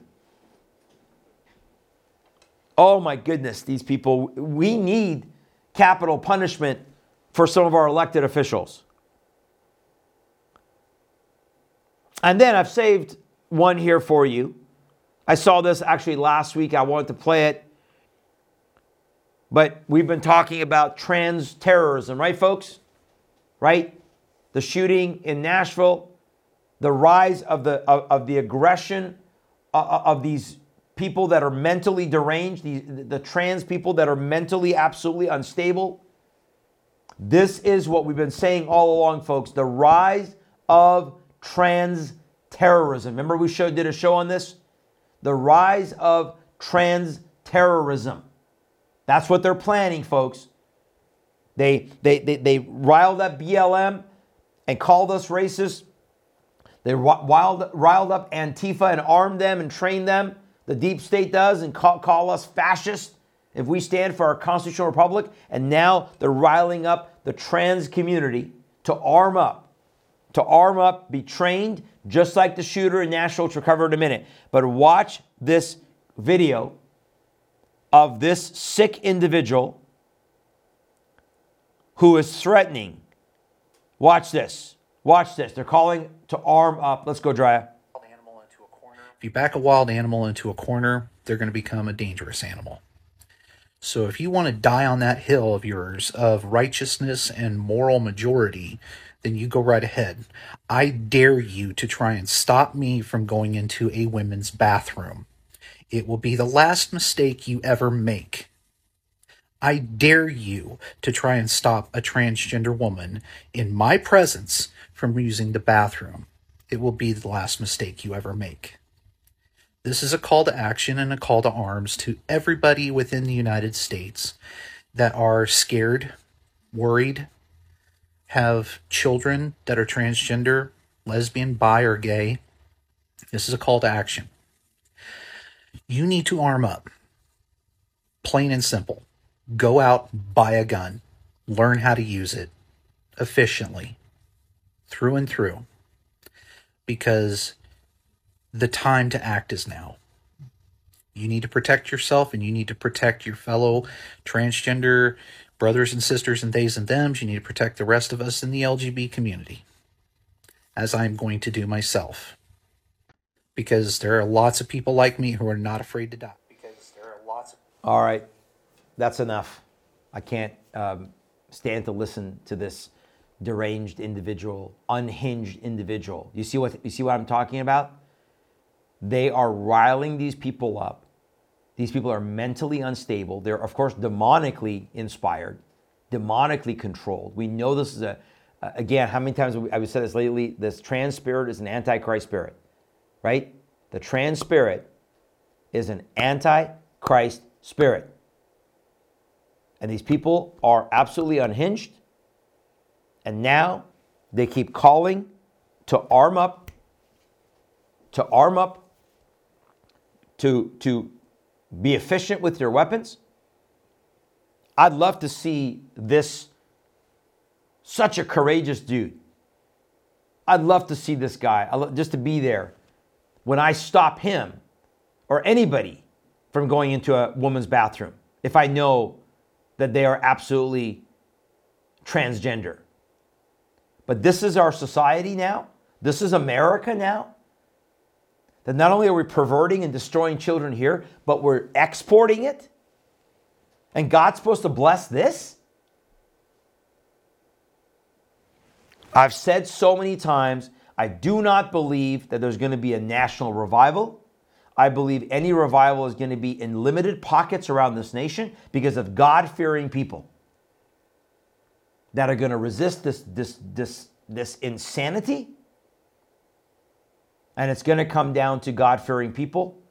Oh my goodness, these people, we need capital punishment for some of our elected officials. And then I've saved one here for you. I saw this actually last week. I wanted to play it. But we've been talking about trans terrorism, right, folks? Right? The shooting in Nashville, the rise of the, of, of the aggression of, uh, uh, of these people that are mentally deranged, the, the trans people that are mentally absolutely unstable. This is what we've been saying all along, folks the rise of trans terrorism. Remember, we showed, did a show on this? The rise of trans terrorism. That's what they're planning, folks. They, they, they, they riled up BLM and called us racist. They riled, riled up Antifa and armed them and trained them the deep state does and call, call us fascist if we stand for our constitutional republic. And now they're riling up the trans community to arm up, to arm up, be trained, just like the shooter in Nashville, which we'll cover in a minute. But watch this video of this sick individual who is threatening. Watch this. Watch this. They're calling to arm up. Let's go, Drya. If you back a wild animal into a corner, they're going to become a dangerous animal. So if you want to die on that hill of yours of righteousness and moral majority, then you go right ahead. I dare you to try and stop me from going into a women's bathroom. It will be the last mistake you ever make. I dare you to try and stop a transgender woman in my presence from using the bathroom. It will be the last mistake you ever make. This is a call to action and a call to arms to everybody within the United States that are scared, worried, have children that are transgender, lesbian, bi, or gay. This is a call to action. You need to arm up. Plain and simple. Go out, buy a gun, learn how to use it efficiently, through and through. Because the time to act is now. You need to protect yourself and you need to protect your fellow transgender brothers and sisters and theys and thems. You need to protect the rest of us in the LGB community, as I'm going to do myself. Because there are lots of people like me who are not afraid to die. Because there are lots of. All right, that's enough. I can't um, stand to listen to this deranged individual, unhinged individual. You see what you see what I'm talking about? They are riling these people up. These people are mentally unstable. They're, of course, demonically inspired, demonically controlled. We know this is a, again, how many times have I've said this lately? This trans spirit is an antichrist spirit, right? The trans spirit is an antichrist spirit. And these people are absolutely unhinged. And now they keep calling to arm up, to arm up to, to be efficient with your weapons. I'd love to see this, such a courageous dude. I'd love to see this guy, just to be there when I stop him or anybody from going into a woman's bathroom if I know that they are absolutely transgender. But this is our society now. This is America now. That not only are we perverting and destroying children here, but we're exporting it. And God's supposed to bless this? I've said so many times, I do not believe that there's going to be a national revival. I believe any revival is going to be in limited pockets around this nation because of God fearing people that are going to resist this, this, this, this insanity. And it's going to come down to God fearing people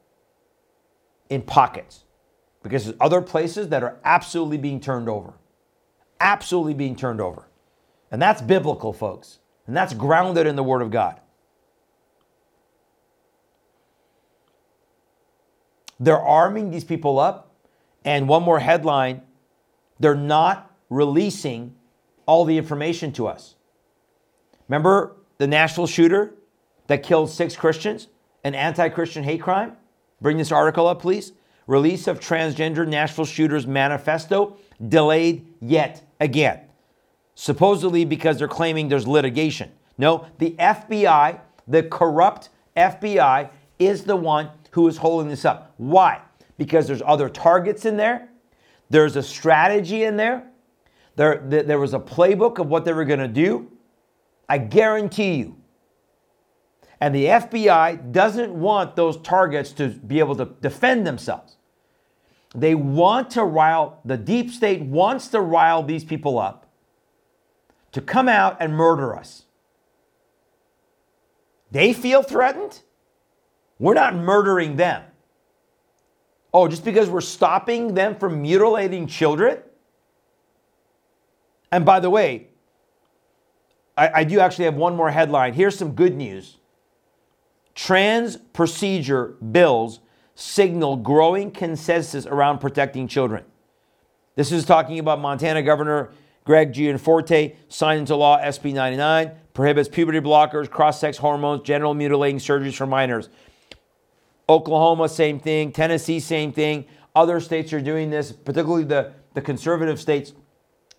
in pockets because there's other places that are absolutely being turned over. Absolutely being turned over. And that's biblical, folks. And that's grounded in the Word of God. They're arming these people up. And one more headline they're not releasing all the information to us. Remember the Nashville shooter that killed six Christians? An anti Christian hate crime? Bring this article up, please. Release of transgender Nashville shooter's manifesto delayed yet again. Supposedly because they're claiming there's litigation. No, the FBI, the corrupt FBI, is the one who is holding this up. Why? Because there's other targets in there, there's a strategy in there, there, there was a playbook of what they were going to do. I guarantee you. And the FBI doesn't want those targets to be able to defend themselves. They want to rile, the deep state wants to rile these people up to come out and murder us. They feel threatened. We're not murdering them. Oh, just because we're stopping them from mutilating children? And by the way, I, I, do actually have one more headline. Here's some good news. Trans procedure bills signal growing consensus around protecting children. This is talking about Montana Governor Greg Gianforte signed into law SB 99, prohibits puberty blockers, cross sex hormones, genital mutilating surgeries for minors. Oklahoma, same thing. Tennessee, same thing. Other states are doing this, particularly the, the conservative states.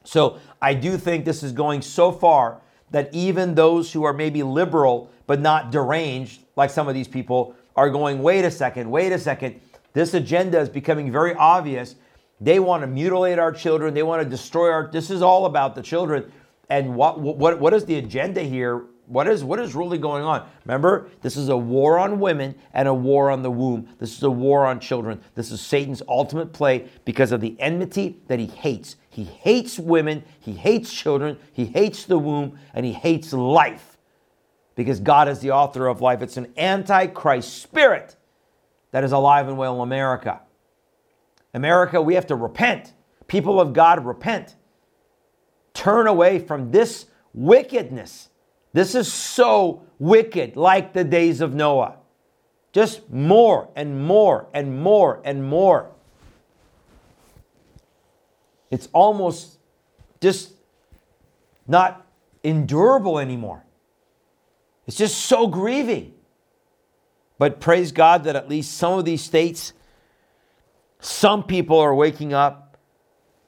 So I do think this is going so far that even those who are maybe liberal but not deranged, like some of these people, are going, wait a second, wait a second. This agenda is becoming very obvious. They want to mutilate our children. They want to destroy our. This is all about the children. And what what what is the agenda here? What is what is really going on? Remember, this is a war on women and a war on the womb. This is a war on children. This is Satan's ultimate play because of the enmity that he hates. He hates women, he hates children, he hates the womb, and he hates life. Because God is the author of life. It's an antichrist spirit that is alive and well in America. America, we have to repent. People of God, repent. Turn away from this wickedness this is so wicked, like the days of Noah. Just more and more and more and more. It's almost just not endurable anymore. It's just so grieving. But praise God that at least some of these states, some people are waking up,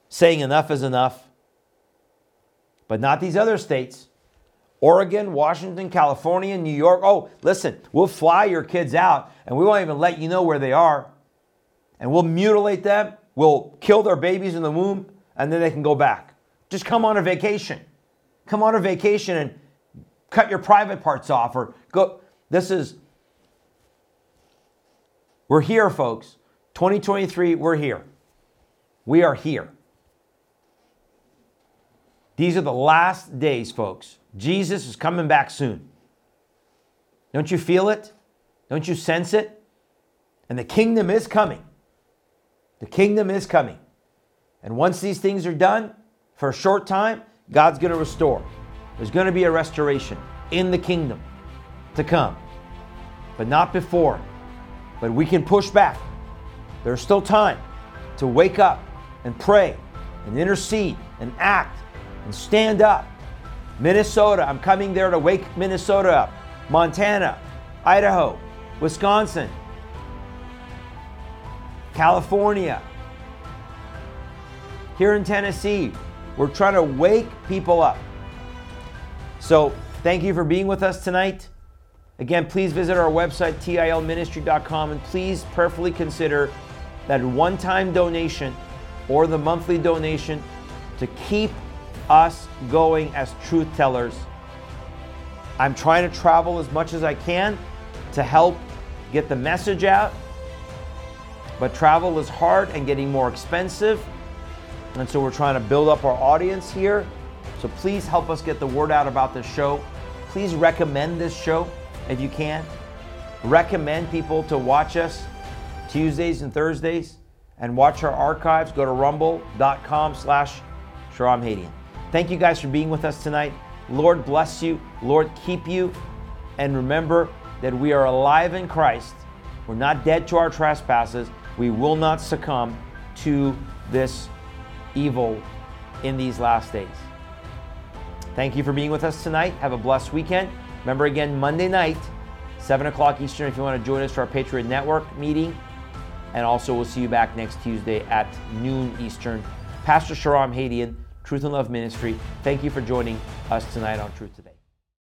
saying enough is enough. But not these other states. Oregon, Washington, California, New York. Oh, listen, we'll fly your kids out and we won't even let you know where they are. And we'll mutilate them, we'll kill their babies in the womb, and then they can go back. Just come on a vacation. Come on a vacation and cut your private parts off or go. This is, we're here, folks. 2023, we're here. We are here. These are the last days, folks. Jesus is coming back soon. Don't you feel it? Don't you sense it? And the kingdom is coming. The kingdom is coming. And once these things are done, for a short time, God's going to restore. There's going to be a restoration in the kingdom to come, but not before. But we can push back. There's still time to wake up and pray and intercede and act and stand up Minnesota, I'm coming there to wake Minnesota up. Montana, Idaho, Wisconsin, California, here in Tennessee. We're trying to wake people up. So, thank you for being with us tonight. Again, please visit our website, tilministry.com, and please prayerfully consider that one time donation or the monthly donation to keep us going as truth tellers. I'm trying to travel as much as I can to help get the message out, but travel is hard and getting more expensive. And so we're trying to build up our audience here. So please help us get the word out about this show. Please recommend this show if you can. Recommend people to watch us Tuesdays and Thursdays and watch our archives. Go to rumble.com slash Shahram Hadian. Thank you guys for being with us tonight. Lord bless you. Lord keep you. And remember that we are alive in Christ. We're not dead to our trespasses. We will not succumb to this evil in these last days. Thank you for being with us tonight. Have a blessed weekend. Remember again, Monday night, 7 o'clock Eastern, if you want to join us for our Patriot Network meeting. And also, we'll see you back next Tuesday at noon Eastern. Pastor Shahram Hadian, Truth in Love Ministry, thank you for joining us tonight on Truth Today.